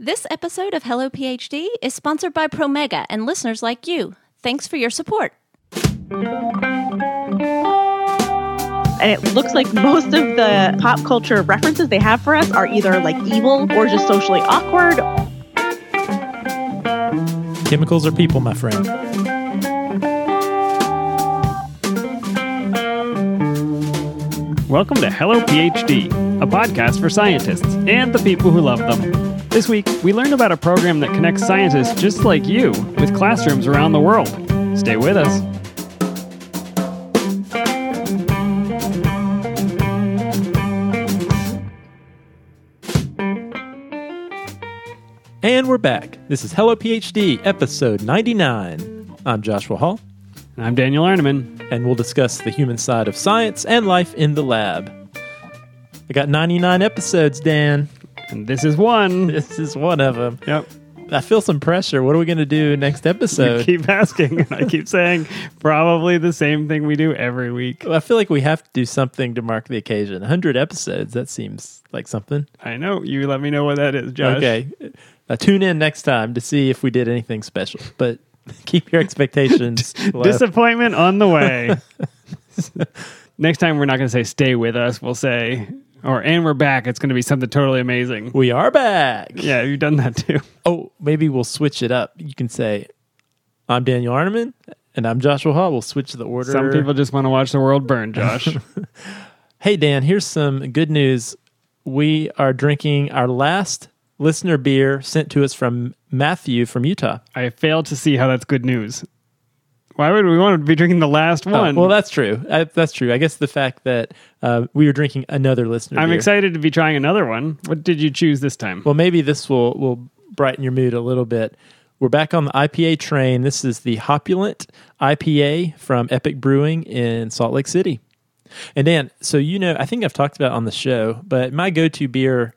This episode of Hello PhD is sponsored by Promega and listeners like you. Thanks for your support. And it looks like most of the pop culture references they have for us are either like evil or just socially awkward. Chemicals are people, my friend. Welcome to Hello PhD, a podcast for scientists and the people who love them. This week, we learned about a program that connects scientists just like you with classrooms around the world. Stay with us. And we're back. This is Hello PhD, episode 99. I'm Joshua Hall, And I'm Daniel Arneman. and we'll discuss the human side of science and life in the lab. I got 99 episodes, Dan. And this is one. This is one of them. Yep. I feel some pressure. What are we going to do next episode? You keep asking, and I keep saying probably the same thing we do every week. Well, I feel like we have to do something to mark the occasion. 100 episodes, that seems like something. I know. You let me know what that is, Josh. Okay. Uh, tune in next time to see if we did anything special. But keep your expectations low. Disappointment on the way. Next time, we're not going to say stay with us. We'll say, or and we're back. It's going to be something totally amazing. we are back. Yeah, you've done that too. Oh, maybe we'll switch it up. You can say, I'm Daniel Arneman and I'm Joshua Hall. We'll switch the order. Some people just want to watch the world burn, Josh. Hey, Dan, here's some good news. We are drinking our last listener beer sent to us from Matthew from Utah. I fail to see how that's good news. Why would we want to be drinking the last Oh, one? well, that's true. Uh, that's true. I guess the fact that uh, we were drinking another listener I'm beer. excited to be trying another one. What did you choose this time? Well, maybe this will will brighten your mood a little bit. We're back on the IPA train. This is the Hopulent IPA from Epic Brewing in Salt Lake City. And Dan, so you know, I think I've talked about it on the show, but my go-to beer,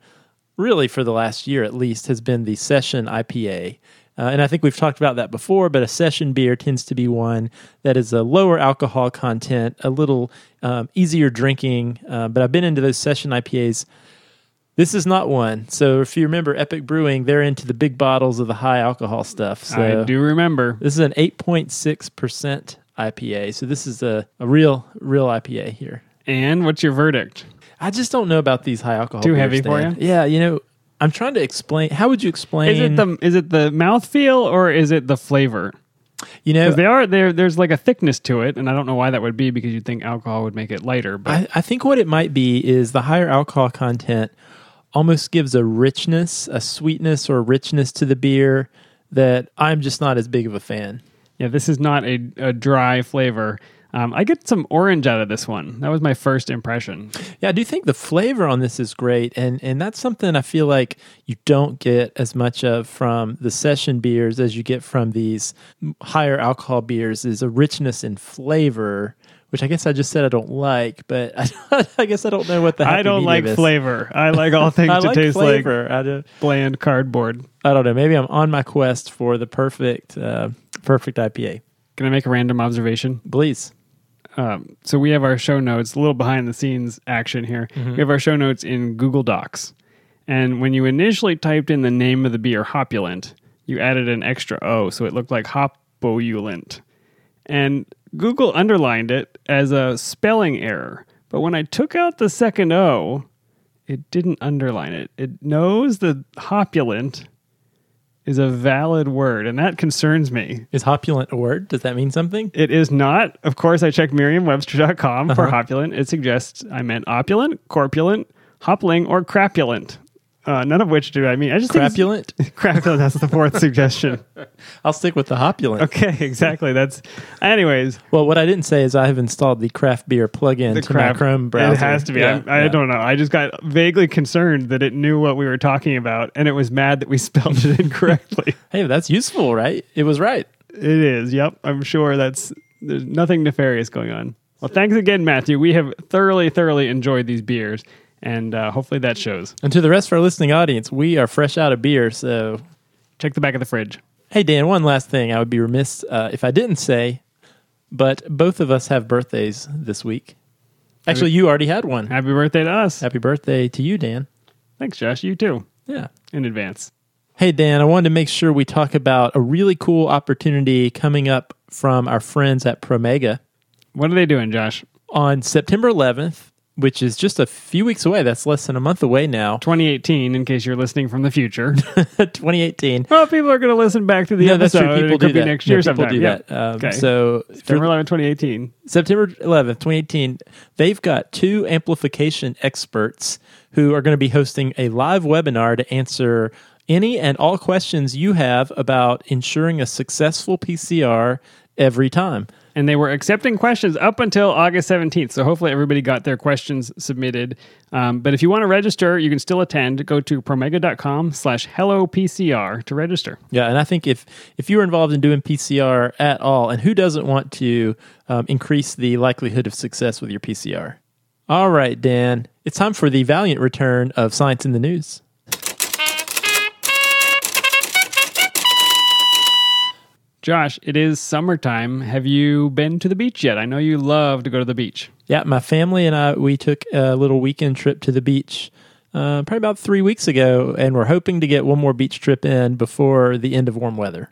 really for the last year at least, has been the Session IPA. Uh, and I think we've talked about that before, but a session beer tends to be one that is a lower alcohol content, a little um, easier drinking. Uh, but I've been into those session IPAs this is not one. So if you remember Epic Brewing, they're into the big bottles of the high alcohol stuff. So I do remember. this is an 8.6% IPA. So this is a, a real, real IPA here. And what's your verdict? I just don't know about these high alcohol. Too beers, heavy for you? Yeah, you know, I'm trying to explain. How would you explain? Is it the is it the mouthfeel or is it the flavor? you know, they are there. There's like a thickness to it, and I don't know why that would be. Because you'd think alcohol would make it lighter, but I, I think what it might be is the higher alcohol content almost gives a richness, a sweetness or richness to the beer that I'm just not as big of a fan. yeah, this is not a, a dry flavor. Um, I get some orange out of this one. That was my first impression. Yeah, I do think the flavor on this is great, and and that's something I feel like you don't get as much of from the session beers as you get from these higher alcohol beers. Is a richness in flavor, which I guess I just said I don't like, but I, I guess I don't know what the I don't like is. flavor. I like all things I to like taste like flavor. I, don't, bland cardboard. I don't know. Maybe I'm on my quest for the perfect uh, perfect IPA. Can I make a random observation? Please. Um, so we have our show notes, a little behind the scenes action here. We have our show notes in Google Docs. And when you initially typed in the name of the beer, Hopulent, you added an extra O, so it looked like Hopulent. And Google underlined it as a spelling error. But when I took out the second O, it didn't underline it. It knows the Hopulent is a valid word, and that concerns me. Is hopulent a word? Does that mean something? It is not. Of course, I checked merriam-webster.com for uh-huh. opulent. It suggests I meant opulent, corpulent, hoppling, or crapulent. Uh, none of which do I mean. I just think Crapulent? crapulent. That's the fourth suggestion. I'll stick with the hopulent. Okay, exactly. That's. Anyways, Well, what I didn't say is I have installed the craft beer plugin the to crap. my Chrome browser. It has to be. Yeah, I, I yeah. don't know. I just got vaguely concerned that it knew what we were talking about, and it was mad that we spelled it incorrectly. Hey, that's useful, right? It was right. It is. Yep. I'm sure that's there's nothing nefarious going on. Well, thanks again, Matthew. We have thoroughly, thoroughly enjoyed these beers, and uh, hopefully that shows. And to the rest of our listening audience, we are fresh out of beer. So, Check the back of the fridge. hey, Dan, one last thing I would be remiss uh, if I didn't say, but both of us have birthdays this week. Actually, you already had one. Happy birthday to us. Happy birthday to you, Dan. Thanks, Josh. You too, Yeah. in advance. Hey, Dan, I wanted to make sure we talk about a really cool opportunity coming up from our friends at Promega What are they doing, Josh? on September 11th, which is just a few weeks away. That's less than a month away now, 2018, in case you're listening from the future. 2018. well, people are going to listen back to the no, that's episode. true. People it could do be that. next Yeah, year people sometime. do Yeah. that. Um, Okay. So September 11, 2018. September 11th, 2018, they've got two amplification experts who are going to be hosting a live webinar to answer any and all questions you have about ensuring a successful PCR every time. And they were accepting questions up until August 17th. So hopefully everybody got their questions submitted. Um, but if you want to register, you can still attend. Go to promega.com slash hello PCR to register. Yeah, and I think if if you're involved in doing PCR at all, and who doesn't want to um, increase the likelihood of success with your PCR? All right, Dan, it's time for the valiant return of Science in the News. Josh, it is summertime. Have you been to the beach yet? I know you love to go to the beach. Yeah, my family and I we took a little weekend trip to the beach uh, probably about three weeks ago, and we're hoping to get one more beach trip in before the end of warm weather.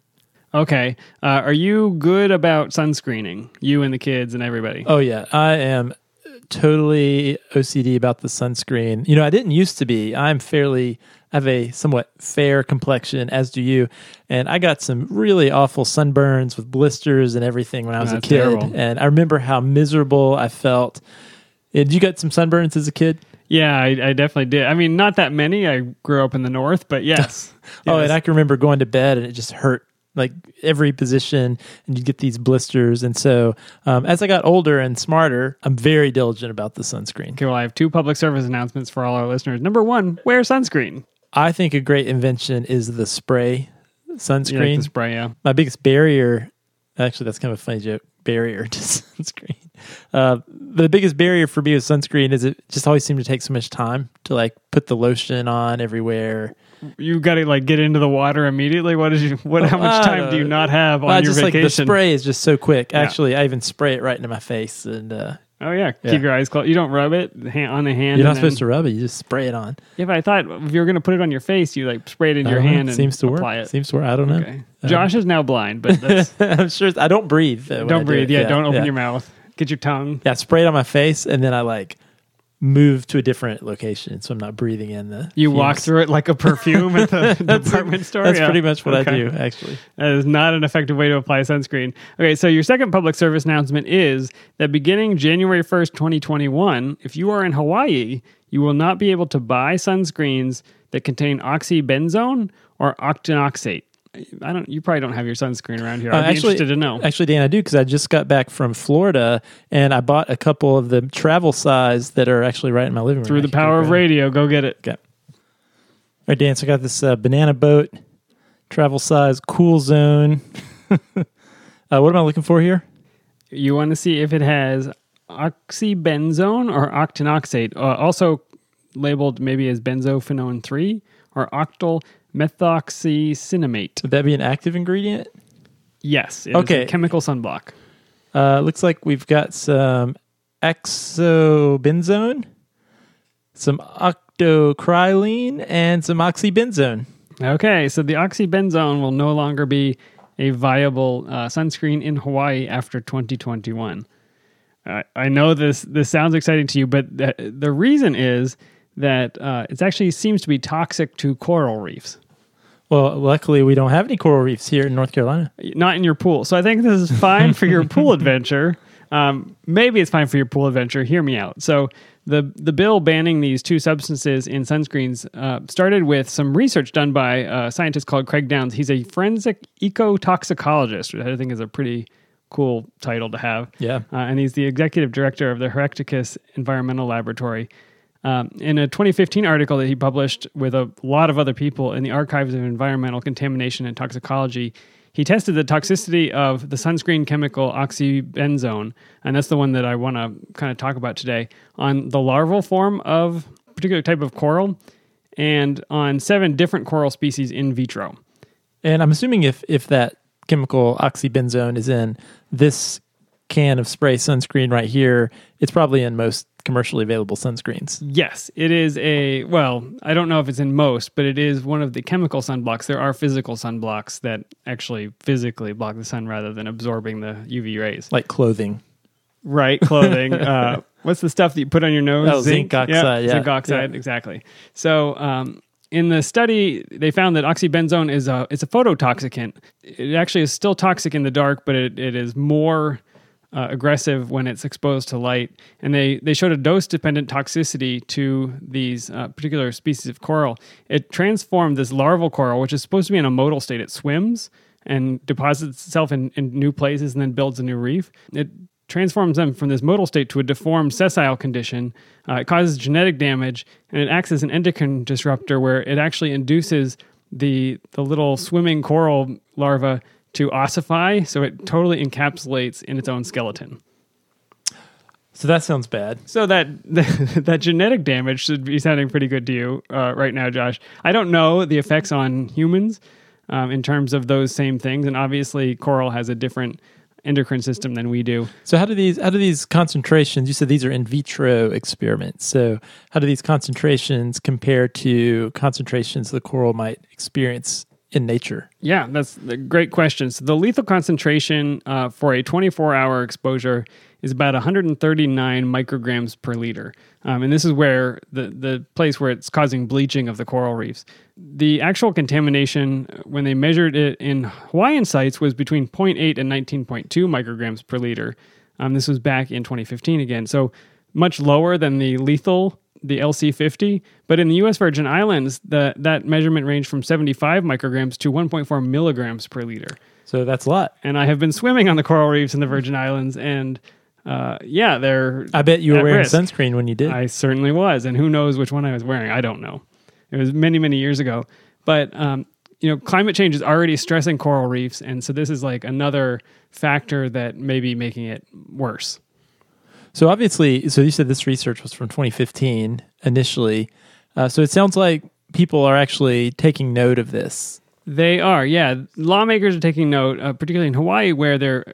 Okay. Uh, are you good about sunscreening? You and the kids and everybody? Oh yeah, I am totally OCD about the sunscreen. You know, I didn't used to be. I'm fairly I have a somewhat fair complexion, as do you, and I got some really awful sunburns with blisters and everything when I was That's a kid. terrible. And I remember how miserable I felt. Did you get some sunburns as a kid? Yeah, I, I definitely did. I mean, not that many. I grew up in the north, but yes. Oh, Yes. and I can remember going to bed and it just hurt like every position, and you'd get these blisters. And so, um, as I got older and smarter, I'm very diligent about the sunscreen. Okay, well, I have two public service announcements for all our listeners. Number one, wear sunscreen. I think a great invention is the spray You like sunscreen. the spray, yeah. My biggest barrier, actually, that's kind of a funny joke. Barrier to sunscreen. Uh, the biggest barrier for me with sunscreen is it just always seemed to take so much time to like put the lotion on everywhere. You got to like get into the water immediately. What is you? What? How much time do you not have on Well, your just like the spray is just so quick. Actually, I even spray it right into my face, and uh, oh yeah. Yeah. keep your eyes closed. You don't rub it hand, on the hand. you're not supposed to rub it. You just spray it on. Yeah, but I thought if you were going to put it on your face, you like spray it in your hand and seems to work. it. Seems to work. I don't know. Okay. Josh is now blind, but that's, I'm sure. I don't breathe. uh, I don't do breathe. it. Yeah, don't open yeah. your mouth. Get your tongue. Yeah, spray it on my face, and then I like move to a different location, so I'm not breathing in the. You walk through it like a perfume at the department store. That's Yeah. pretty much what Okay. I do, actually. That is not an effective way to apply sunscreen. Okay, so your second public service announcement is that beginning January 1st, 2021, if you are in Hawaii, you will not be able to buy sunscreens that contain oxybenzone or octinoxate. I don't. You probably don't have your sunscreen around here. I'd Uh, be actually, interested to know. Actually, Dan, I do because I just got back from Florida and I bought a couple of the travel size that are actually right in my living room. Through the power of radio, go get it. Okay. All right, Dan. So I got this uh, banana boat, travel size, cool zone. uh, what am I looking for here? You want to see if it has oxybenzone or octinoxate, uh, also labeled maybe as benzophenone 3 or octyl methoxycinnamate. Would that be an active ingredient? Yes. it is a Okay. chemical sunblock. Uh, looks like we've got some avobenzone, some octocrylene, and some oxybenzone. Okay, so the oxybenzone will no longer be a viable uh, sunscreen in Hawaii after 2021. Uh, I know this this sounds exciting to you, but the, the reason is that uh, it actually seems to be toxic to coral reefs. Well, luckily we don't have any coral reefs here in North Carolina. not in your pool. So I think this is fine for your pool adventure. Um, maybe it's fine for your pool adventure. Hear me out. So the the bill banning these two substances in sunscreens uh, started with some research done by a scientist called Craig Downs. He's a forensic ecotoxicologist, which I think is a pretty cool title to have. Yeah. Uh, and he's the executive director of the Haereticus Environmental Laboratory. Um, in a 2015 article that he published with a lot of other people in the Archives of Environmental Contamination and Toxicology, he tested the toxicity of the sunscreen chemical oxybenzone, and that's the one that I want to kind of talk about today, on the larval form of a particular type of coral and on seven different coral species in vitro. And I'm assuming if if that chemical oxybenzone is in this can of spray sunscreen right here. It's probably in most commercially available sunscreens. Yes, it is a well, I don't know if it's in most, but it is one of the chemical sunblocks. There are physical sunblocks that actually physically block the sun rather than absorbing the UV rays. Like clothing. Right, clothing. uh, what's the stuff that you put on your nose? Oh, zinc oxide, yeah. Zinc oxide, exactly. So, um, in the study, they found that oxybenzone is a it's a phototoxicant. It actually is still toxic in the dark, but it, it is more uh, aggressive when it's exposed to light. And they, they showed a dose dependent toxicity to these uh, particular species of coral. It transformed this larval coral, which is supposed to be in a motile state. It swims and deposits itself in, in new places and then builds a new reef. It transforms them from this motile state to a deformed sessile condition. Uh, it causes genetic damage and it acts as an endocrine disruptor where it actually induces the the little swimming coral larva to ossify, so it totally encapsulates in its own skeleton. So that sounds bad. So that that genetic damage should be sounding pretty good to you uh, right now, Josh. I don't know the effects on humans um, in terms of those same things, and obviously coral has a different endocrine system than we do. So how do these how do these concentrations? You said these are in vitro experiments. So how do these concentrations compare to concentrations the coral might experience in nature? Yeah, that's a great question. So the lethal concentration uh, for a 24-hour exposure is about 139 micrograms per liter, um, and this is where the the place where it's causing bleaching of the coral reefs. The actual contamination uh, when they measured it in Hawaiian sites was between 0.8 and 19.2 micrograms per liter. Um, this was back in 2015 again, so much lower than the lethal the LC50. But in the U.S. Virgin Islands, the, that measurement ranged from 75 micrograms to 1.4 milligrams per liter. So that's a lot. And I have been swimming on the coral reefs in the Virgin Islands, and uh, yeah, they're. I bet you were wearing risk. sunscreen when you did. I certainly was, and who knows which one I was wearing? I don't know. It was many, many years ago. But um, you know, climate change is already stressing coral reefs, and so this is like another factor that may be making it worse. So obviously, so you said this research was from 2015 initially. Uh, so it sounds like people are actually taking note of this. They are, yeah. Lawmakers are taking note, uh, particularly in Hawaii, where they're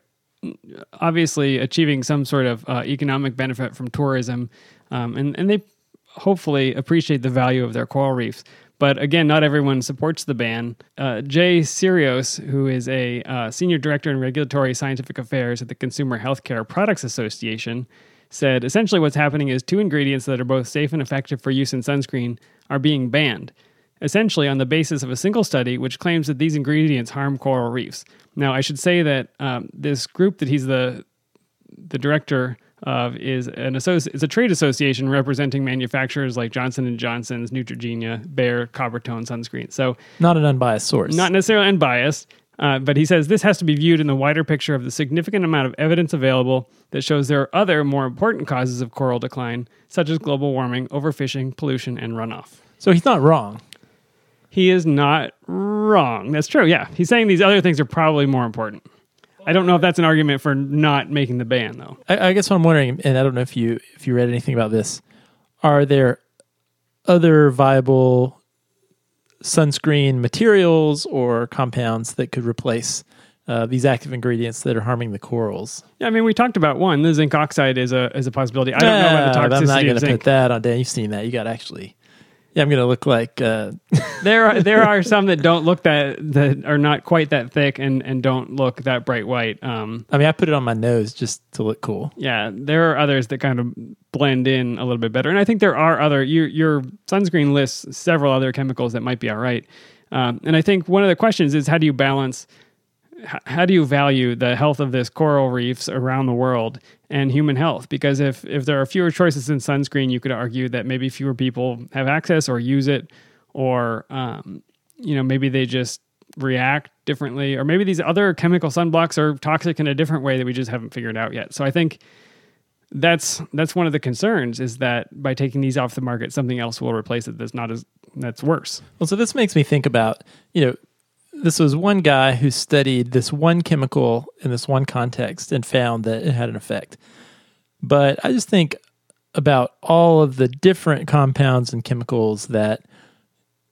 obviously achieving some sort of uh, economic benefit from tourism, um, and and they hopefully appreciate the value of their coral reefs. But again, not everyone supports the ban. Uh, Jay Sirois, who is a uh, senior director in regulatory scientific affairs at the Consumer Healthcare Products Association, said essentially what's happening is two ingredients that are both safe and effective for use in sunscreen are being banned, essentially on the basis of a single study which claims that these ingredients harm coral reefs. Now, I should say that um, this group that he's the the director of is an associ- it's a trade association representing manufacturers like Johnson and Johnson's, Neutrogena, Bayer, Coppertone sunscreen. So Not an unbiased source. not necessarily unbiased, uh, but he says this has to be viewed in the wider picture of the significant amount of evidence available that shows there are other more important causes of coral decline, such as global warming, overfishing, pollution, and runoff. so he's not wrong. He is not wrong. That's true. Yeah, he's saying these other things are probably more important. I don't know if that's an argument for not making the ban, though. I, I guess what I'm wondering, and I don't know if you if you read anything about this, are there other viable sunscreen materials or compounds that could replace uh, these active ingredients that are harming the corals? Yeah, I mean, we talked about one. The zinc oxide is a is a possibility. I don't know about the but I'm not toxicity going to put that on. Dan, you've seen that. You got to actually. Yeah, I'm going to look like. Uh, there are there are some that don't look that that are not quite that thick and and don't look that bright white. Um, I mean, I put it on my nose just to look cool. yeah, there are others that kind of blend in a little bit better, and I think there are other. Your your sunscreen lists several other chemicals that might be all right. Um, and I think one of the questions is how do you balance how do you value the health of this coral reefs around the world and human health? Because if if there are fewer choices in sunscreen, you could argue that maybe fewer people have access or use it, or um, you know maybe they just react differently, or maybe these other chemical sunblocks are toxic in a different way that we just haven't figured out yet. So I think that's that's one of the concerns is that by taking these off the market, something else will replace it that's not as that's worse. Well, so this makes me think about, you know, this was one guy who studied this one chemical in this one context and found that it had an effect. But I just think about all of the different compounds and chemicals that,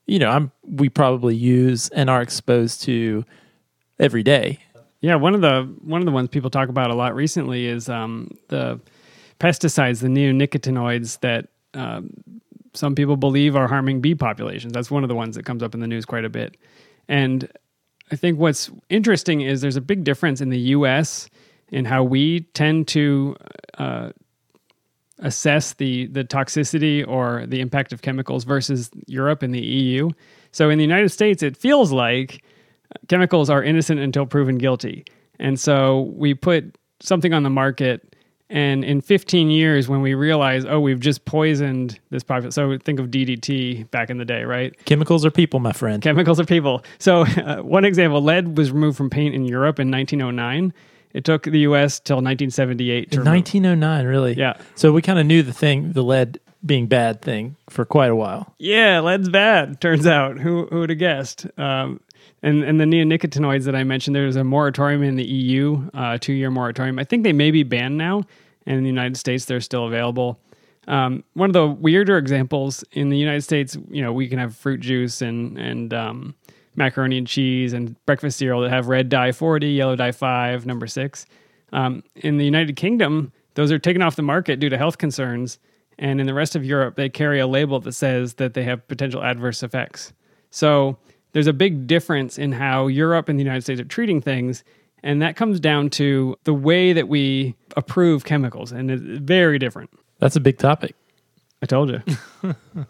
you know, I'm we probably use and are exposed to every day. Yeah, one of the one of the ones people talk about a lot recently is um, the pesticides, the neonicotinoids that um, some people believe are harming bee populations. That's one of the ones that comes up in the news quite a bit. And I think what's interesting is there's a big difference in the U.S. in how we tend to uh, assess the the toxicity or the impact of chemicals versus Europe and the EU. So in the United States, it feels like chemicals are innocent until proven guilty, and so we put something on the market. And in 15 years, when we realize, oh, we've just poisoned this population. So think of DDT back in the day, right? Chemicals are people, my friend. Chemicals are people. So, uh, one example lead was removed from paint in Europe in 1909. It took the US till 1978 to In remove. 1909, really? Yeah. So we kind of knew the thing, the lead being bad thing, for quite a while. Yeah, lead's bad. Turns out, who who would have guessed? Um, and and the neonicotinoids that I mentioned, there's a moratorium in the EU, uh, two year moratorium. I think they may be banned now, and in the United States, they're still available. Um, one of the weirder examples in the United States, you know, we can have fruit juice and and um, macaroni and cheese and breakfast cereal that have red dye 40, yellow dye 5, number 6. Um, in the United Kingdom, those are taken off the market due to health concerns. And in the rest of Europe, they carry a label that says that they have potential adverse effects. So there's a big difference in how Europe and the United States are treating things. And that comes down to the way that we approve chemicals. And it's very different. That's a big topic. I told you.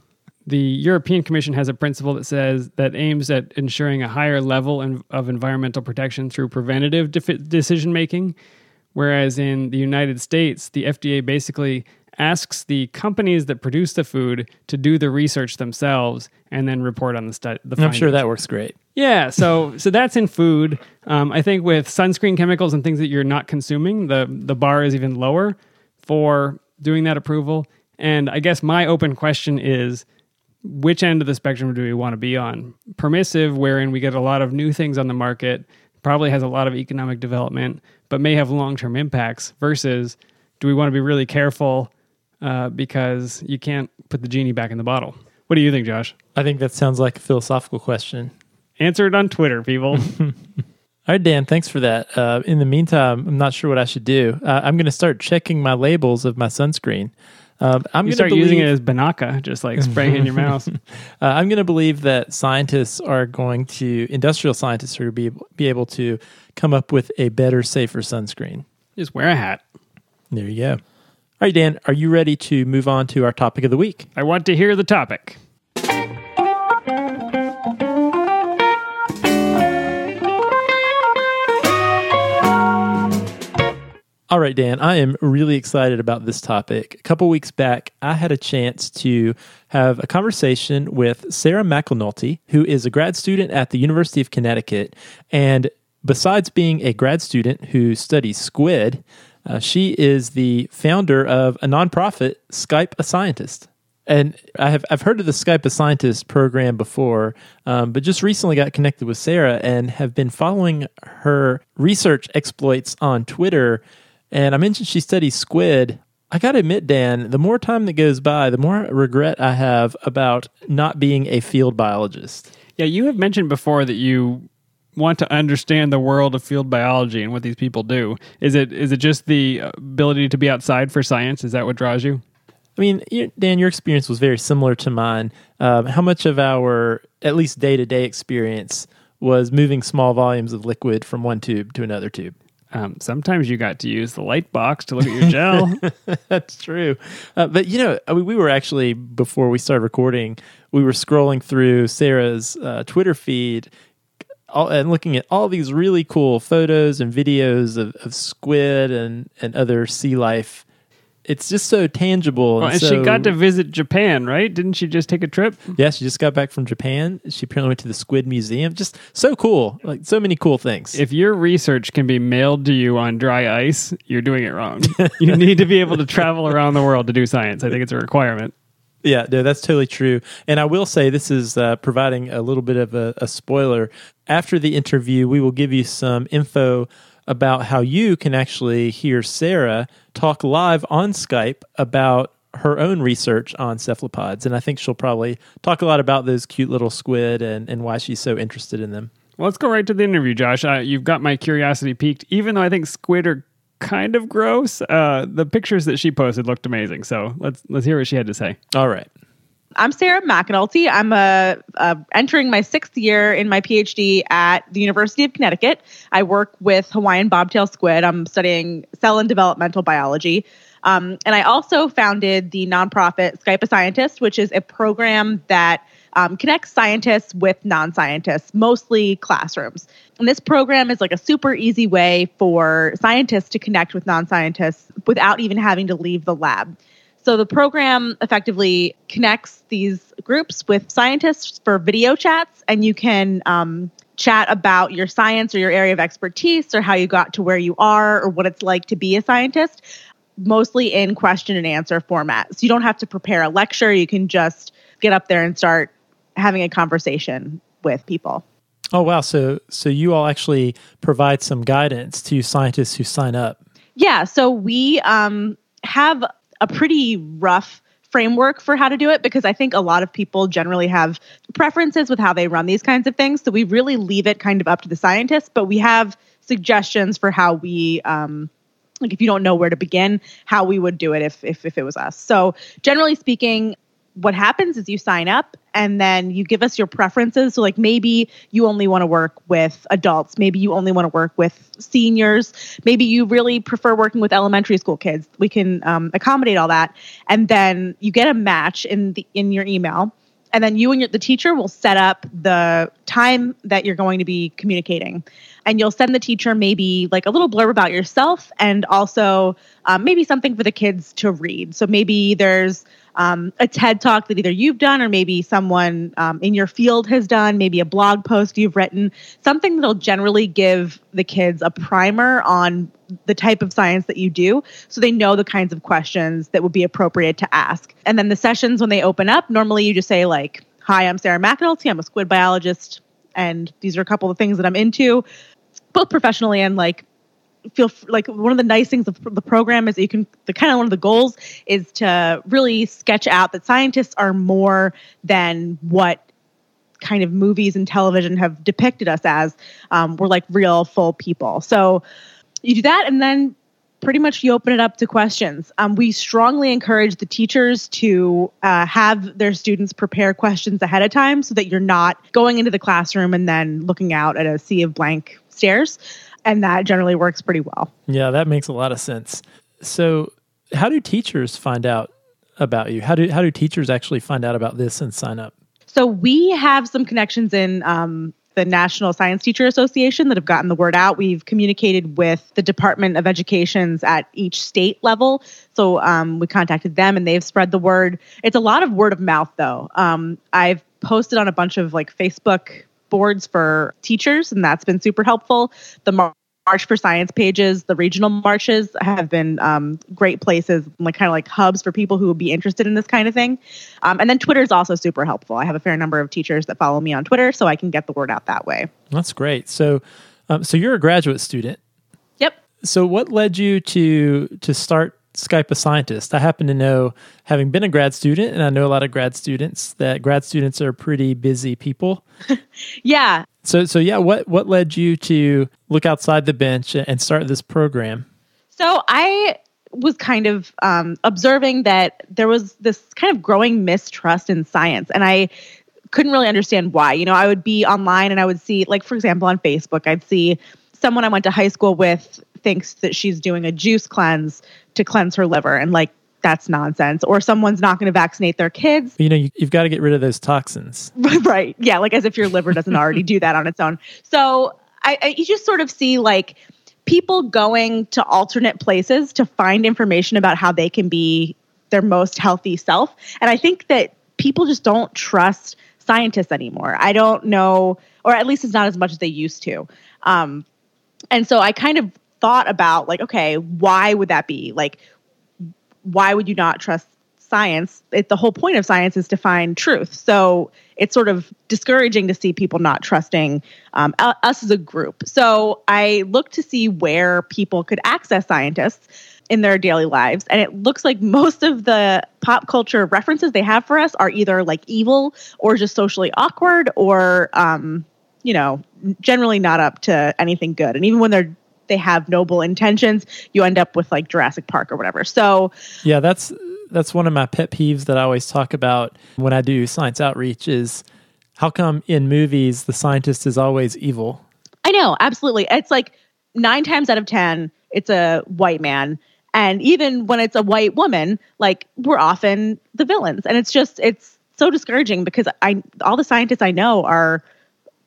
the European Commission has a principle that says that aims at ensuring a higher level of environmental protection through preventative defi- decision making, whereas in the United States, the FDA basically asks the companies that produce the food to do the research themselves and then report on the study. The I'm sure that works great. Yeah, so so that's in food. Um, I think with sunscreen chemicals and things that you're not consuming, the the bar is even lower for doing that approval. And I guess my open question is which end of the spectrum do we want to be on? Permissive, wherein we get a lot of new things on the market, probably has a lot of economic development, but may have long term impacts, versus do we want to be really careful uh, because you can't put the genie back in the bottle? What do you think, Josh? I think that sounds like a philosophical question. Answer it on Twitter, people. All right, Dan, thanks for that. Uh, in the meantime, I'm not sure what I should do. Uh, I'm going to start checking my labels of my sunscreen. Um, I'm going start to using it believe, as Banaka, just like spraying in your mouth. uh, I'm going to believe that scientists are going to, industrial scientists are going be be able to come up with a better, safer sunscreen. Just wear a hat. There you go. All right, Dan, are you ready to move on to our topic of the week? I want to hear the topic. All right, Dan, I am really excited about this topic. A couple weeks back, I had a chance to have a conversation with Sarah McAnulty, who is a grad student at the University of Connecticut. And besides being a grad student who studies squid, uh, she is the founder of a nonprofit, Skype a Scientist. And I have I've heard of the Skype a Scientist program before, um, but just recently got connected with Sarah and have been following her research exploits on Twitter. And I mentioned she studies squid. I got to admit, Dan, the more time that goes by, the more regret I have about not being a field biologist. Yeah, you have mentioned before that you want to understand the world of field biology and what these people do. Is it is it just the ability to be outside for science? Is that what draws you? I mean, Dan, your experience was very similar to mine. Um, how much of our, at least day to day experience, was moving small volumes of liquid from one tube to another tube? Um, sometimes you got to use the light box to look at your gel. That's true. Uh, but, you know, I mean, we were actually, before we started recording, we were scrolling through Sarah's uh, Twitter feed all, and looking at all these really cool photos and videos of, of squid and, and other sea life. It's just so tangible. Well, and so- she got to visit Japan, right? Didn't she just take a trip? Yeah, she just got back from Japan. She apparently went to the Squid Museum. Just so cool. Like so many cool things. If your research can be mailed to you on dry ice, you're doing it wrong. you need to be able to travel around the world to do science. I think it's a requirement. Yeah, no, that's totally true. And I will say this is uh, providing a little bit of a, a spoiler. After the interview, we will give you some info about how you can actually hear Sarah talk live on Skype about her own research on cephalopods. And I think she'll probably talk a lot about those cute little squid and, and why she's so interested in them. Well, let's go right to the interview, Josh. Uh, you've got my curiosity piqued. Even though I think squid are kind of gross, uh, the pictures that she posted looked amazing. So let's let's hear what she had to say. All right. I'm Sarah McAnulty. I'm a, a, entering my sixth year in my PhD at the University of Connecticut. I work with Hawaiian bobtail squid. I'm studying cell and developmental biology. Um, and I also founded the nonprofit Skype a Scientist, which is a program that um, connects scientists with non scientists, mostly classrooms. And this program is like a super easy way for scientists to connect with non scientists without even having to leave the lab. So the program effectively connects these groups with scientists for video chats, and you can um, chat about your science or your area of expertise or how you got to where you are or what it's like to be a scientist, mostly in question and answer format. So you don't have to prepare a lecture, you can just get up there and start having a conversation with people. Oh wow! So so you all actually provide some guidance to scientists who sign up. Yeah. So we um, have a pretty rough framework for how to do it because I think a lot of people generally have preferences with how they run these kinds of things. So we really leave it kind of up to the scientists, but we have suggestions for how we um, like if you don't know where to begin, how we would do it if if, if it was us. So generally speaking, what happens is you sign up and then you give us your preferences. So, like maybe you only want to work with adults, maybe you only want to work with seniors, maybe you really prefer working with elementary school kids. We can um, accommodate all that, and then you get a match in the in your email. And then you and your, the teacher will set up the time that you're going to be communicating. And you'll send the teacher maybe like a little blurb about yourself and also um, maybe something for the kids to read. So maybe there's um, a TED talk that either you've done or maybe someone um, in your field has done, maybe a blog post you've written, something that'll generally give the kids a primer on the type of science that you do so they know the kinds of questions that would be appropriate to ask. And then the sessions, when they open up, normally you just say, like, Hi, I'm Sarah McAnulty. I'm a squid biologist, and these are a couple of things that I'm into, both professionally and like feel like one of the nice things of the program is you can the kind of one of the goals is to really sketch out that scientists are more than what kind of movies and television have depicted us as. Um, we're like real full people. So you do that and then pretty much you open it up to questions. Um, we strongly encourage the teachers to uh, have their students prepare questions ahead of time so that you're not going into the classroom and then looking out at a sea of blank stares and that generally works pretty well. Yeah, that makes a lot of sense. So, how do teachers find out about you? How do how do teachers actually find out about this and sign up? So we have some connections in um, the National Science Teacher Association that have gotten the word out. We've communicated with the Department of Educations at each state level. So um, we contacted them and they've spread the word. It's a lot of word of mouth, though. Um, I've posted on a bunch of like Facebook boards for teachers, and that's been super helpful. The March for Science pages, the regional marches have been um, great places, like kind of like hubs for people who would be interested in this kind of thing. Um, and then Twitter is also super helpful. I have a fair number of teachers that follow me on Twitter, so I can get the word out that way. That's great. So, um, so you're a graduate student. Yep. So, what led you to to start Skype a scientist. I happen to know, having been a grad student, and I know a lot of grad students, that grad students are pretty busy people. yeah. So, so yeah, what what led you to look outside the bench and start this program? So I was kind of um, observing that there was this kind of growing mistrust in science, and I couldn't really understand why. You know, I would be online and I would see, like for example, on Facebook, I'd see someone I went to high school with thinks that she's doing a juice cleanse to cleanse her liver and like that's nonsense. Or someone's not going to vaccinate their kids. You know you, have got to get rid of those toxins. Right. Yeah like as if your liver doesn't already do that on its own. So I, I you just sort of see like people going to alternate places to find information about how they can be their most healthy self. And i think that people just don't trust scientists anymore. I don't know or at least it's not as much as they used to. Um, and so i kind of thought about like okay why would that be? Like why would you not trust science? It, the whole point of science is to find truth. So it's sort of discouraging to see people not trusting um, us as a group. So i looked to see where people could access scientists in their daily lives and it looks like most of the pop culture references they have for us are either like evil or just socially awkward or um, you know, generally not up to anything good. And even when they're they have noble intentions, you end up with like Jurassic Park or whatever. So Yeah, that's that's one of my pet peeves that I always talk about when I do science outreach is how come in movies the scientist is always evil? I know, absolutely. It's like nine times out of 10, it's a white man. And even when it's a white woman, like we're often the villains. And it's just, it's so discouraging because I, all the scientists I know are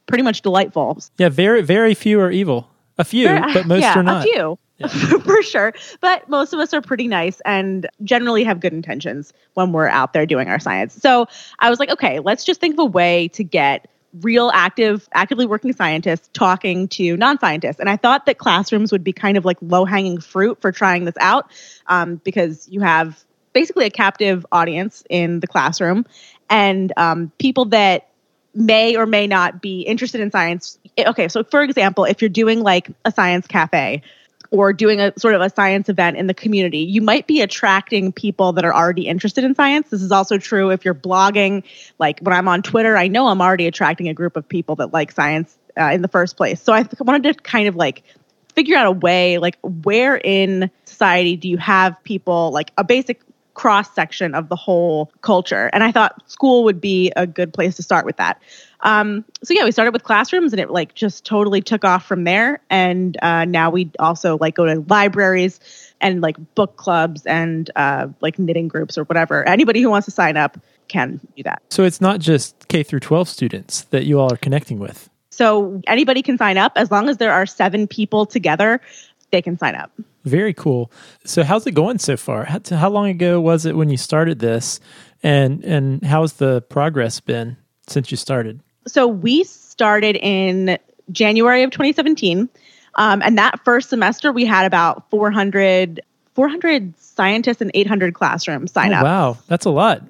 pretty much delightful. Yeah, very very few are evil. A few, but most yeah, are not. A few, for sure. But most of us are pretty nice and generally have good intentions when we're out there doing our science. So I was like, okay, let's just think of a way to get real active actively working scientists talking to non-scientists and i thought that classrooms would be kind of like low-hanging fruit for trying this out um, because you have basically a captive audience in the classroom and um, people that may or may not be interested in science. Okay, so for example, if you're doing like a science cafe or doing a sort of a science event in the community, you might be attracting people that are already interested in science. This is also true if you're blogging. Like when I'm on Twitter, I know I'm already attracting a group of people that like science uh, in the first place. So I th- wanted to kind of like figure out a way like where in society do you have people like a basic cross section of the whole culture. And i thought school would be a good place to start with that. Um, so yeah we started with classrooms and it like just totally took off from there. And uh, now we also like go to libraries and like book clubs and uh, like knitting groups or whatever. Anybody who wants to sign up can do that. So it's not just K through 12 students that you all are connecting with. so anybody can sign up. As long as there are seven people together they can sign up Very cool. So how's it going so far? How, how long ago was it when you started this, and and how's the progress been since you started? so we started in January of 2017. Um, and that first semester, we had about 400, 400 scientists and 800 classrooms sign Oh, up. wow, that's a lot.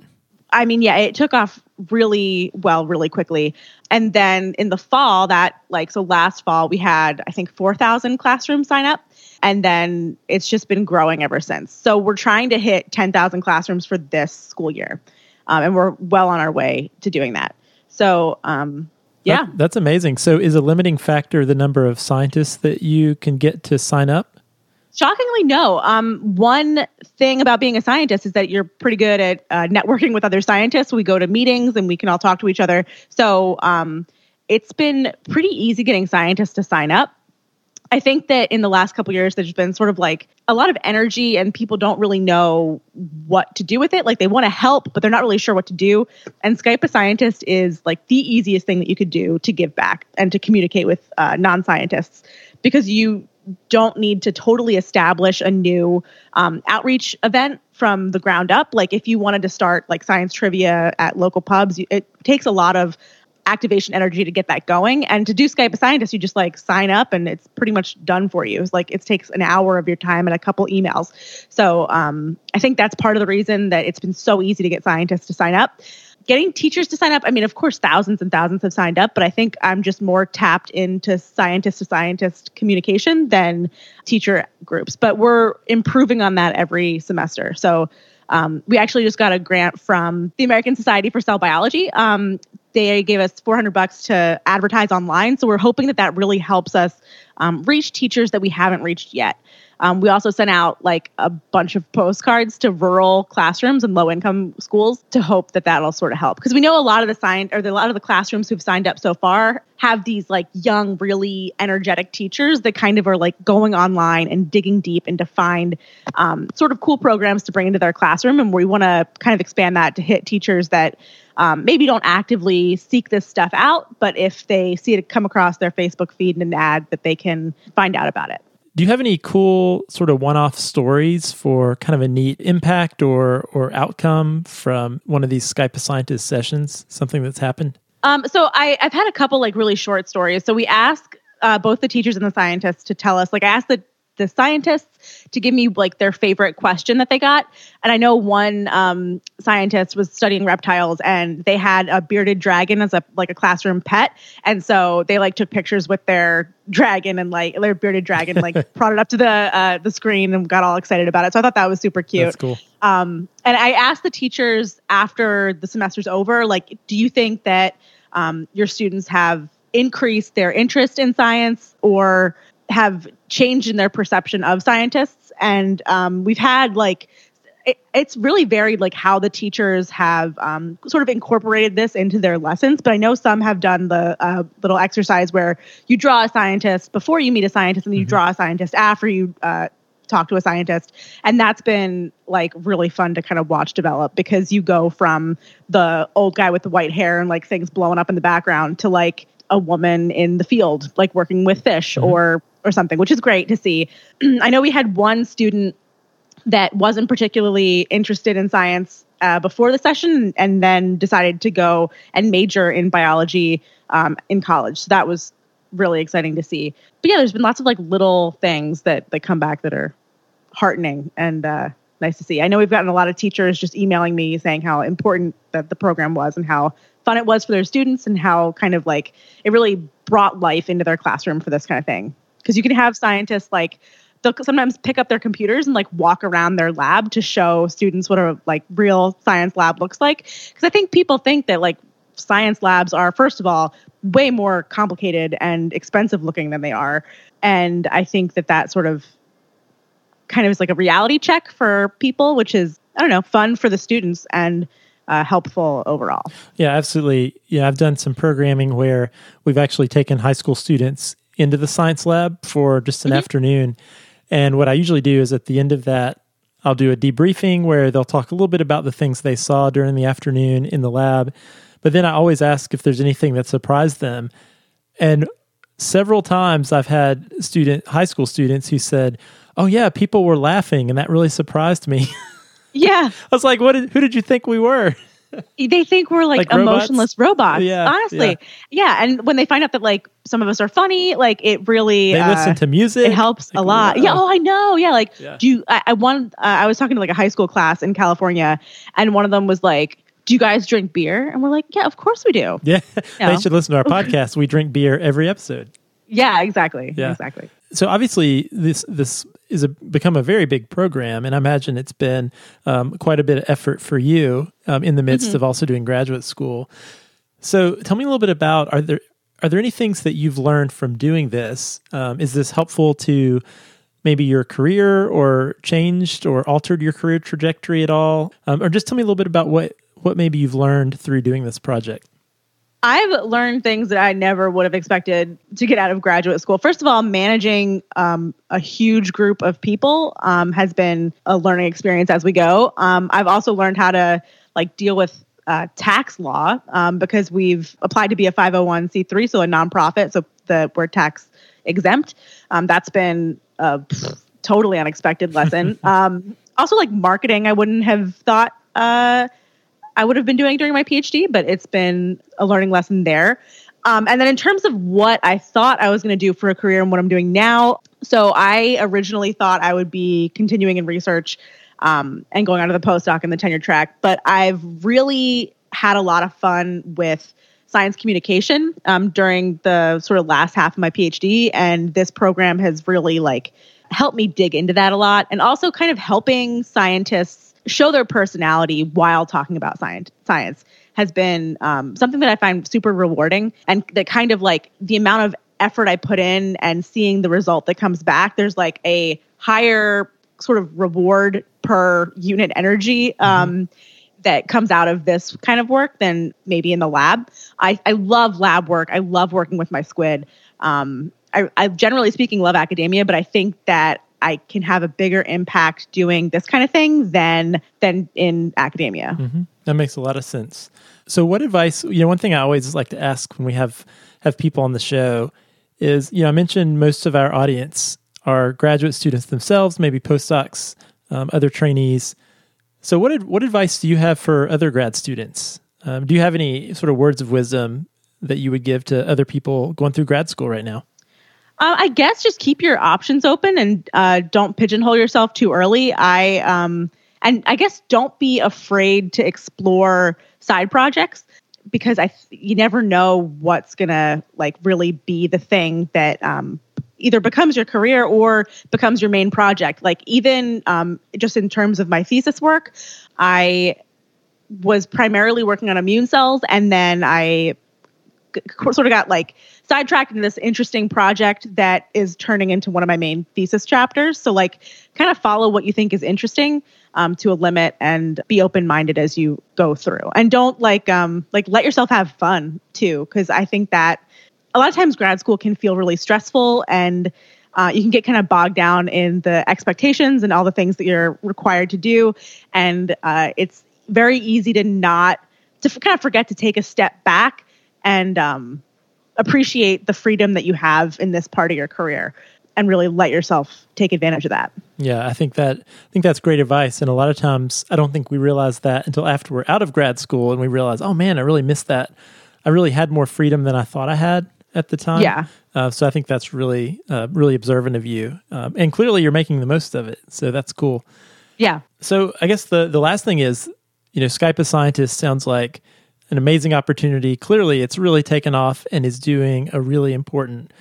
I mean, yeah, it took off really well, really quickly. And then in the fall, that like, so last fall, we had, I think, 4,000 classrooms sign up. And then it's just been growing ever since. So we're trying to hit 10,000 classrooms for this school year. Um, and we're well on our way to doing that. So, um, yeah. That- that's amazing. So is a limiting factor the number of scientists that you can get to sign up? Shockingly, no. Um, one thing about being a scientist is that you're pretty good at uh, networking with other scientists. We go to meetings and we can all talk to each other. So um, it's been pretty easy getting scientists to sign up. I think that in the last couple years, there's been sort of like a lot of energy, and people don't really know what to do with it. Like they want to help, but they're not really sure what to do. And Skype a Scientist is like the easiest thing that you could do to give back and to communicate with uh, non scientists because you don't need to totally establish a new um, outreach event from the ground up. Like if you wanted to start like science trivia at local pubs, you, it takes a lot of activation energy to get that going. And to do Skype a scientist, you just like sign up and it's pretty much done for you. It's like it takes an hour of your time and a couple emails. So um, I think that's part of the reason that it's been so easy to get scientists to sign up. Getting teachers to sign up, I mean, of course, thousands and thousands have signed up, but I think I'm just more tapped into scientist to scientist communication than teacher groups. But we're improving on that every semester. So um, we actually just got a grant from the American Society for Cell Biology. Um, they gave us 400 bucks to advertise online. So we're hoping that that really helps us um, reach teachers that we haven't reached yet. Um, we also sent out like a bunch of postcards to rural classrooms and low income schools to hope that that'll sort of help. Because we know a lot of the sign or the, a lot of the classrooms who've signed up so far have these like young, really energetic teachers that kind of are like going online and digging deep and to find um, sort of cool programs to bring into their classroom. And we want to kind of expand that to hit teachers that um, maybe don't actively seek this stuff out, but if they see it come across their Facebook feed in an ad, that they can find out about it. Do you have any cool sort of one-off stories for kind of a neat impact or or outcome from one of these Skype Scientist sessions? Something that's happened? Um, so I, I've had a couple like really short stories. So we ask uh, both the teachers and the scientists to tell us. Like I asked the the scientists to give me like their favorite question that they got, and I know one um, scientist was studying reptiles, and they had a bearded dragon as a like a classroom pet, and so they like took pictures with their dragon and like their bearded dragon, like brought it up to the uh, the screen and got all excited about it. So I thought that was super cute. That's cool. Um, and I asked the teachers after the semester's over, like, do you think that um, your students have increased their interest in science or have changed in their perception of scientists. And um, we've had like it, it's really varied like how the teachers have um, sort of incorporated this into their lessons. But i know some have done the uh, little exercise where you draw a scientist before you meet a scientist and then you draw a scientist after you uh, talk to a scientist. And that's been like really fun to kind of watch develop because you go from the old guy with the white hair and like things blowing up in the background to like a woman in the field like working with fish or or something which is great to see i know we had one student that wasn't particularly interested in science uh, before the session and then decided to go and major in biology um, in college. So that was really exciting to see. But yeah, there's been lots of like little things that that come back that are heartening and uh, nice to see. I know we've gotten a lot of teachers just emailing me saying how important that the program was and how fun it was for their students and how kind of like it really brought life into their classroom for this kind of thing. Because you can have scientists like they'll sometimes pick up their computers and like walk around their lab to show students what a like real science lab looks like because i think people think that like science labs are first of all way more complicated and expensive looking than they are and i think that that sort of kind of is like a reality check for people which is i don't know fun for the students and uh, helpful overall Yeah, absolutely. Yeah, I've done some programming where we've actually taken high school students into the science lab for just an afternoon. And what I usually do is at the end of that, I'll do a debriefing where they'll talk a little bit about the things they saw during the afternoon in the lab. But then I always ask if there's anything that surprised them. And several times I've had student high school students who said, "Oh yeah, people were laughing and that really surprised me." yeah I was like, "What did, who did you think we were?" they think we're like, Like emotionless robots. Yeah, honestly, yeah. And when they find out that like some of us are funny, like it really They uh, listen to music. It helps a lot. wow. Yeah. Oh, I know. Yeah. Like, Yeah. do you? I, I want. Uh, I was talking to like a high school class in California, and one of them was like, "Do you guys drink beer?" And we're like, "Yeah, of course we do." Yeah, Yeah. they should listen to our podcast. We drink beer every episode. Yeah. Exactly. Yeah. Exactly. So obviously, this this is a, become a very big program, and I imagine it's been um, quite a bit of effort for you um, in the midst Mm-hmm. of also doing graduate school. So, tell me a little bit about are there are there any things that you've learned from doing this? Um, is this helpful to maybe your career, or changed or altered your career trajectory at all? Um, or just tell me a little bit about what what maybe you've learned through doing this project. I've learned things that I never would have expected to get out of graduate school. First of all, managing um, a huge group of people um, has been a learning experience as we go. Um, I've also learned how to like deal with uh, tax law um, because we've applied to be a 501c3, so a nonprofit, so the we're tax exempt. Um, that's been a pff, totally unexpected lesson. um, also, like marketing, I wouldn't have thought. Uh, I would have been doing during my PhD, but it's been a learning lesson there. Um, and then in terms of what I thought I was going to do for a career and what I'm doing now, so I originally thought I would be continuing in research um, and going on to the postdoc and the tenure track, but I've really had a lot of fun with science communication um, during the sort of last half of my PhD, and this program has really like helped me dig into that a lot, and also kind of helping scientists show their personality while talking about science science has been um, something that I find super rewarding and that kind of like the amount of effort I put in and seeing the result that comes back, there's like a higher sort of reward per unit energy um, that comes out of this kind of work than maybe in the lab. I, I love lab work. I love working with my squid. Um, I, I generally speaking love academia, but I think that I can have a bigger impact doing this kind of thing than than in academia. That makes a lot of sense. So, what advice? You know, one thing I always like to ask when we have have people on the show is, you know, I mentioned most of our audience are graduate students themselves, maybe postdocs, um, other trainees. So, what what advice do you have for other grad students? Um, do you have any sort of words of wisdom that you would give to other people going through grad school right now? Uh, I guess just keep your options open and uh, don't pigeonhole yourself too early. I um, and I guess don't be afraid to explore side projects because I you never know what's gonna like really be the thing that um, either becomes your career or becomes your main project. Like even um, just in terms of my thesis work, I was primarily working on immune cells, and then I sort of got like sidetracked into this interesting project that is turning into one of my main thesis chapters. So, like, kind of follow what you think is interesting um, to a limit and be open minded as you go through. And don't like um, like let yourself have fun too, because I think that a lot of times grad school can feel really stressful and uh, you can get kind of bogged down in the expectations and all the things that you're required to do, and uh, it's very easy to not to kind of forget to take a step back and um, appreciate the freedom that you have in this part of your career and really let yourself take advantage of that. Yeah, I think that I think that's great advice. And a lot of times I don't think we realize that until after we're out of grad school and we realize, oh man, I really missed that. I really had more freedom than I thought I had at the time. Yeah. Uh, so I think that's really, uh, really observant of you, um, and clearly you're making the most of it. So that's cool. Yeah. So I guess the the last thing is, you know, Skype a scientist sounds like an amazing opportunity. Clearly, it's really taken off and is doing a really important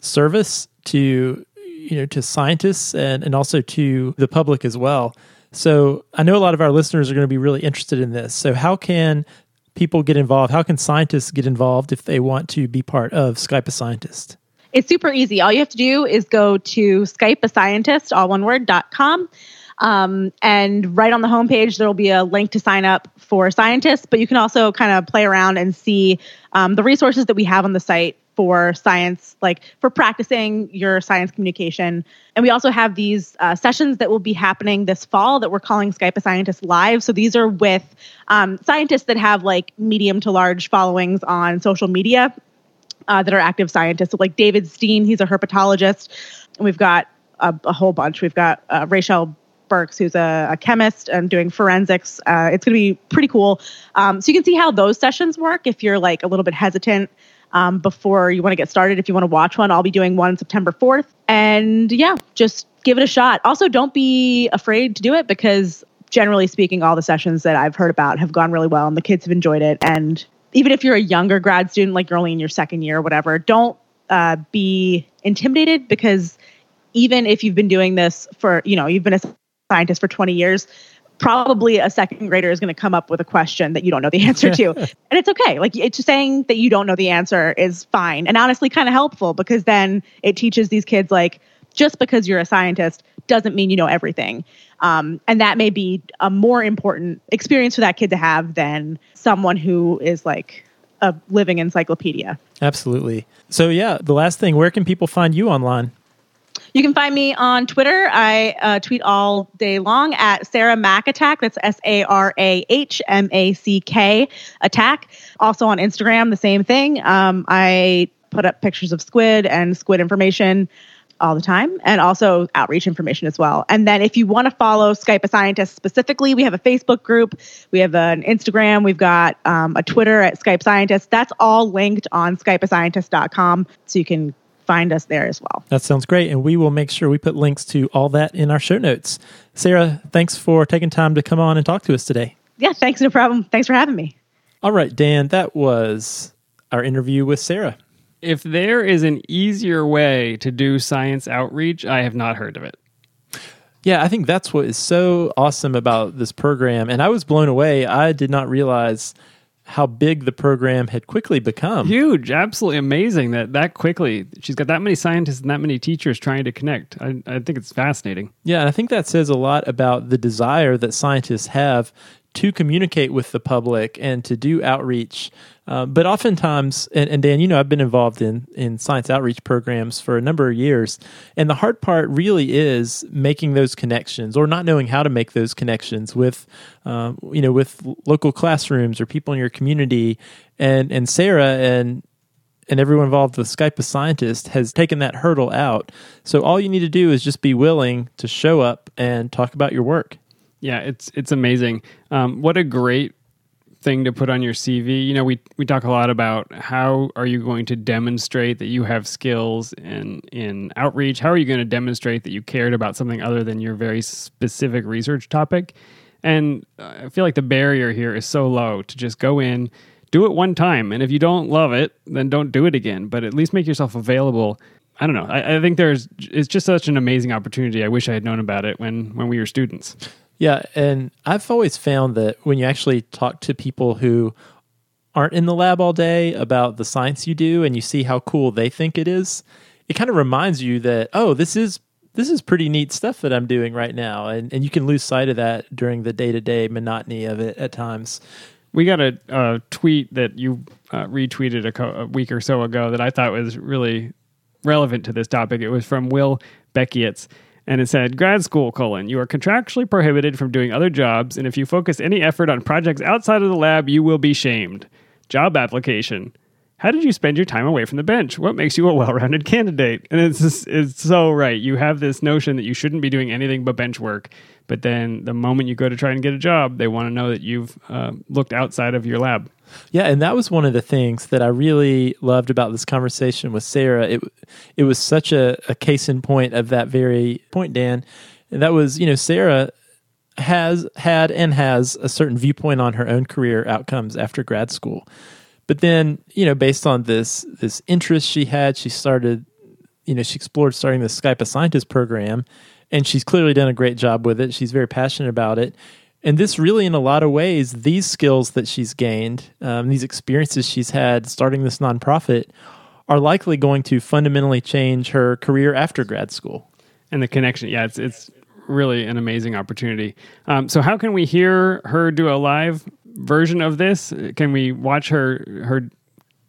service to you know to scientists and and also to the public as well. So I know a lot of our listeners are going to be really interested in this. So how can people get involved? How can scientists get involved if they want to be part of Skype a Scientist? It's super easy. All you have to do is go to Skype a scientist, all one word, dot com. Um, and right on the homepage, there will be a link to sign up for scientists, but you can also kind of play around and see um, the resources that we have on the site for science, like for practicing your science communication. And we also have these uh, sessions that will be happening this fall that we're calling Skype a Scientist Live. So these are with um, scientists that have like medium to large followings on social media uh, that are active scientists. So like David Steen, he's a herpetologist. And we've got a, a whole bunch. We've got uh, Raychelle Burks, who's a, a chemist and doing forensics. Uh, it's going to be pretty cool. Um, so you can see how those sessions work if you're like a little bit hesitant um, before you want to get started. If you want to watch one, I'll be doing one September 4th. And yeah, just give it a shot. Also, don't be afraid to do it because generally speaking, all the sessions that I've heard about have gone really well and the kids have enjoyed it. And even if you're a younger grad student, like you're only in your second year or whatever, don't uh, be intimidated because even if you've been doing this for, you know, you've been a scientist for 20 years, probably a second grader is going to come up with a question that you don't know the answer to. and it's okay. Like it's saying that you don't know the answer is fine and honestly kind of helpful because then it teaches these kids like just because you're a scientist doesn't mean you know everything. Um, and that may be a more important experience for that kid to have than someone who is like a living encyclopedia. Absolutely. So yeah, the last thing, where can people find you online? You can find me on Twitter. I uh, tweet all day long at Sarah Mack Attack. That's S A R A H M A C K Attack. Also on Instagram, the same thing. Um, I put up pictures of squid and squid information all the time and also outreach information as well. And then if you want to follow Skype a Scientist specifically, we have a Facebook group, we have an Instagram, we've got um, a Twitter at Skype Scientist. That's all linked on skypeascientist.com. So you can find us there as well. That sounds great. And we will make sure we put links to all that in our show notes. Sarah, thanks for taking time to come on and talk to us today. Yeah, thanks. No problem. Thanks for having me. All right, Dan, that was our interview with Sarah. If there is an easier way to do science outreach, I have not heard of it. Yeah, I think that's what is so awesome about this program. And I was blown away. I did not realize how big the program had quickly become. Huge, absolutely amazing that that quickly she's got that many scientists and that many teachers trying to connect. I, I think it's fascinating. Yeah, and I think that says a lot about the desire that scientists have to communicate with the public and to do outreach. Uh, but oftentimes, and, and, Dan, you know, I've been involved in in science outreach programs for a number of years, and the hard part really is making those connections, or not knowing how to make those connections with, um, you know, with local classrooms or people in your community. And and Sarah and and everyone involved with Skype a Scientist has taken that hurdle out. So all you need to do is just be willing to show up and talk about your work. Yeah, it's it's amazing. Um, what a great thing to put on your CV. You know, we we talk a lot about how are you going to demonstrate that you have skills in in outreach? How are you going to demonstrate that you cared about something other than your very specific research topic? And I feel like the barrier here is so low to just go in, do it one time, and if you don't love it, then don't do it again. But at least make yourself available. I don't know. I, I think there's it's just such an amazing opportunity. I wish I had known about it when when we were students. Yeah, and I've always found that when you actually talk to people who aren't in the lab all day about the science you do and you see how cool they think it is, it kind of reminds you that, oh, this is this is pretty neat stuff that I'm doing right now. And and you can lose sight of that during the day to day monotony of it at times. We got a, a tweet that you uh, retweeted a, co- a week or so ago that I thought was really relevant to this topic. It was from Will Beckietz. And it said, grad school, colon, you are contractually prohibited from doing other jobs, and if you focus any effort on projects outside of the lab, you will be shamed. Job application. How did you spend your time away from the bench? What makes you a well-rounded candidate? And it's just, it's so right. You have this notion that you shouldn't be doing anything but bench work, but then the moment you go to try and get a job, they want to know that you've uh, looked outside of your lab. Yeah, and that was one of the things that I really loved about this conversation with Sarah. It it was such a, a case in point of that very point, Dan. And that was, you know, Sarah has had and has a certain viewpoint on her own career outcomes after grad school. But then, you know, based on this this interest she had, she started, you know, she explored starting the Skype a Scientist program, and she's clearly done a great job with it. She's very passionate about it. And this really, in a lot of ways, these skills that she's gained, um, these experiences she's had starting this nonprofit, are likely going to fundamentally change her career after grad school. And the connection, yeah, it's it's really an amazing opportunity. Um, so, how can we hear her do a live version of this? Can we watch her her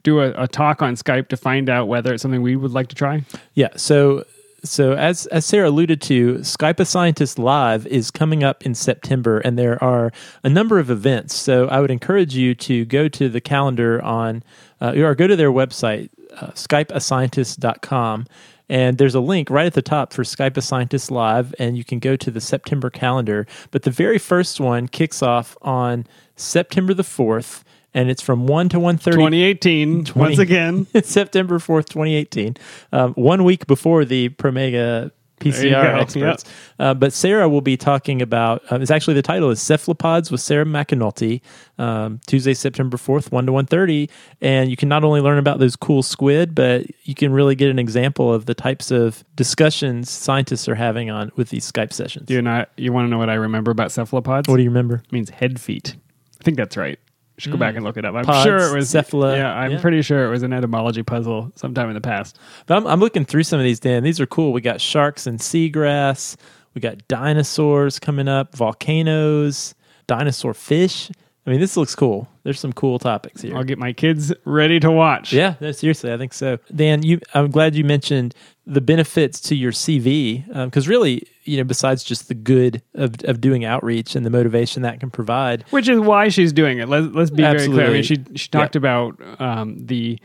do a, a talk on Skype to find out whether it's something we would like to try? Yeah. So so as as Sarah alluded to, Skype a Scientist Live is coming up in September, and there are a number of events. So I would encourage you to go to the calendar on uh, or go to their website, uh, skypeascientist.com. And there's a link right at the top for Skype a Scientist Live, and you can go to the September calendar. But the very first one kicks off on September the 4th, and it's from 1 to 1.30 2018, 20 once again. September 4th, 2018, um, one week before the Promega PCR experts. Uh, but Sarah will be talking about, uh, it's actually the title is Cephalopods with Sarah McAnulty, um, Tuesday, September 4th, 1 to 1.30. And you can not only learn about those cool squid, but you can really get an example of the types of discussions scientists are having on with these Skype sessions. Do you not? You want to know what I remember about cephalopods? What do you remember? It means head feet. I think that's right. Should go back mm. and look it up. I'm Pods, sure it was cephala, Yeah, I'm yeah. pretty sure it was an etymology puzzle sometime in the past. But I'm, I'm looking through some of these, Dan. These are cool. We got sharks and seagrass. We got dinosaurs coming up, volcanoes, dinosaur fish. I mean, this looks cool. There's some cool topics here. I'll get my kids ready to watch. Yeah, no, seriously, I think so. Dan, you, I'm glad you mentioned the benefits to your CV because um, really, you know, besides just the good of, of doing outreach and the motivation that can provide, which is why she's doing it. Let's, let's be very clear. I mean, she she talked about um, the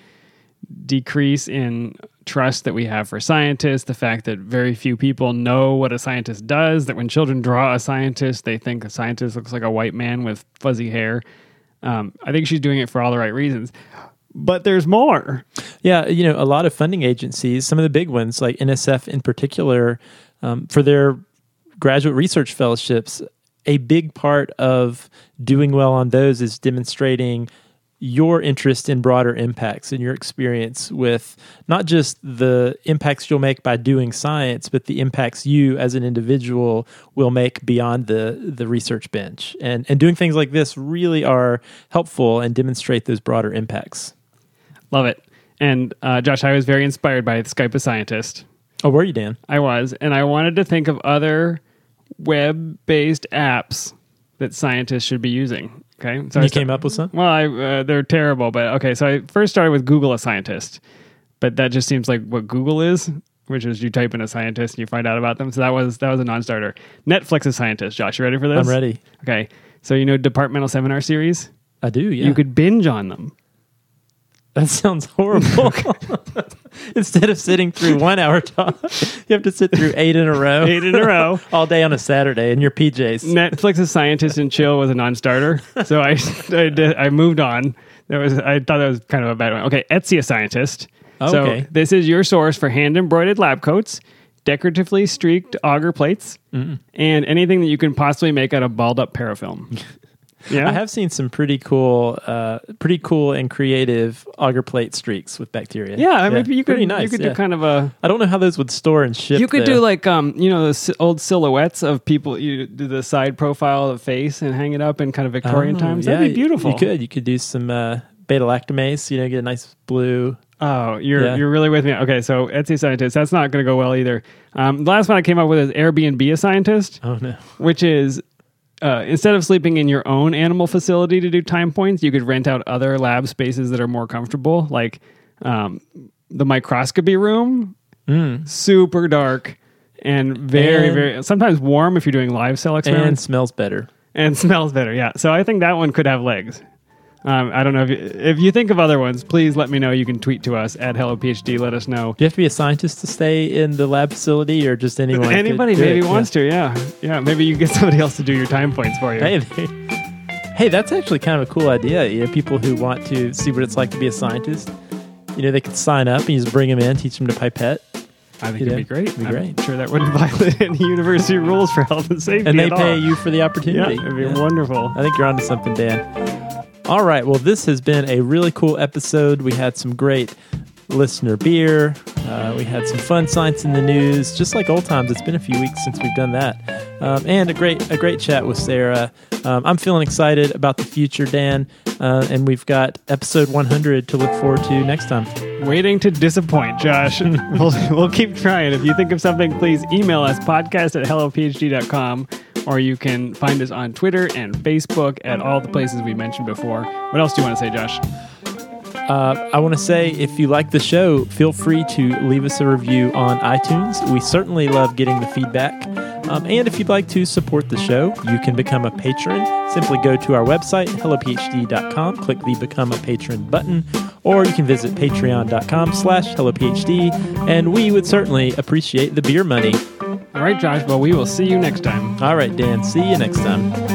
decrease in trust that we have for scientists, the fact that very few people know what a scientist does. That when children draw a scientist, they think a scientist looks like a white man with fuzzy hair. Um, I think she's doing it for all the right reasons. But there's more. Yeah, you know, a lot of funding agencies, some of the big ones like NSF in particular, um, for their graduate research fellowships, a big part of doing well on those is demonstrating your interest in broader impacts and your experience with not just the impacts you'll make by doing science, but the impacts you as an individual will make beyond the the research bench. And and doing things like this really are helpful and demonstrate those broader impacts. Love it. And uh, Josh, I was very inspired by Skype a Scientist. Oh, were you, Dan? I was, and I wanted to think of other web-based apps that scientists should be using. Okay, so you sta- came up with some? Well, I, uh, they're terrible, but okay. So I first started with Google a scientist, but that just seems like what Google is, which is you type in a scientist and you find out about them. So that was that was a non-starter. Netflix a scientist. Josh, you ready for this? I'm ready. Okay, so you know departmental seminar series. I do, yeah. You could binge on them. that sounds horrible. Instead of sitting through one hour talk, you have to sit through eight in a row. Eight in a row. All day on a Saturday in your PJs. Netflix, Netflix's Scientist and Chill was a non-starter, so I I, did, I moved on. That was I thought that was kind of a bad one. Okay, Etsy a Scientist. So this is your source for hand embroidered lab coats, decoratively streaked agar plates, and anything that you can possibly make out of balled up parafilm. Yeah, I have seen some pretty cool, uh, pretty cool and creative agar plate streaks with bacteria. Yeah, I mean, you could nice. you could yeah. do kind of a I don't know how those would store and ship. you could though. do like um you know the old silhouettes of people you do the side profile of the face and hang it up in kind of Victorian Oh, times. That'd be beautiful. You could. You could do some uh, beta lactamase. You know, get a nice blue. Oh, you're Yeah. you're really with me. Okay, so Etsy scientist, that's not going to go well either. Um, the last one I came up with is Airbnb a scientist, Oh no. which is uh, instead of sleeping in your own animal facility to do time points, you could rent out other lab spaces that are more comfortable, like um, the microscopy room, super dark and very And- very sometimes warm if you're doing live cell experiments. And smells better. and smells better. Yeah. So I think that one could have legs. Um, I don't know if you, if you think of other ones. Please let me know. You can tweet to us at HelloPhD. Let us know. Do you have to be a scientist to stay in the lab facility, or just anyone? Anybody maybe it? wants to. Yeah. Yeah. Maybe you get somebody else to do your time points for you. Hey, they- hey, that's actually kind of a cool idea. You know, people who want to see what it's like to be a scientist, you know, they could sign up and you just bring them in, teach them to pipette, I think You it'd know, be great. it'd be I'm great. sure that wouldn't violate any university rules for health and safety. and they pay all. you for the opportunity. Yeah, it'd be Yeah. wonderful. I think you're onto something, Dan. All right. Well, this has been a really cool episode. We had some great listener beer. Uh, we had some fun science in the news, just like old times. It's been a few weeks since we've done that, um, and a great a great chat with Sarah. Um, I'm feeling excited about the future, Dan, uh, and we've got episode 100 to look forward to next time. Waiting to disappoint, Josh. we'll, we'll keep trying. If you think of something, please email us podcast at hellophd.com or you can find us on Twitter and Facebook at all the places we mentioned before. What else do you want to say, Josh? Uh, I want to say if you like the show, feel free to leave us a review on iTunes. We certainly love getting the feedback. Um, and if you'd like to support the show, you can become a patron. Simply go to our website, hellophd.com, click the Become a Patron button, or you can visit patreon.com slash hellophd, and we would certainly appreciate the beer money. All right, Josh. Well, we will see you next time. All right, Dan, see you next time.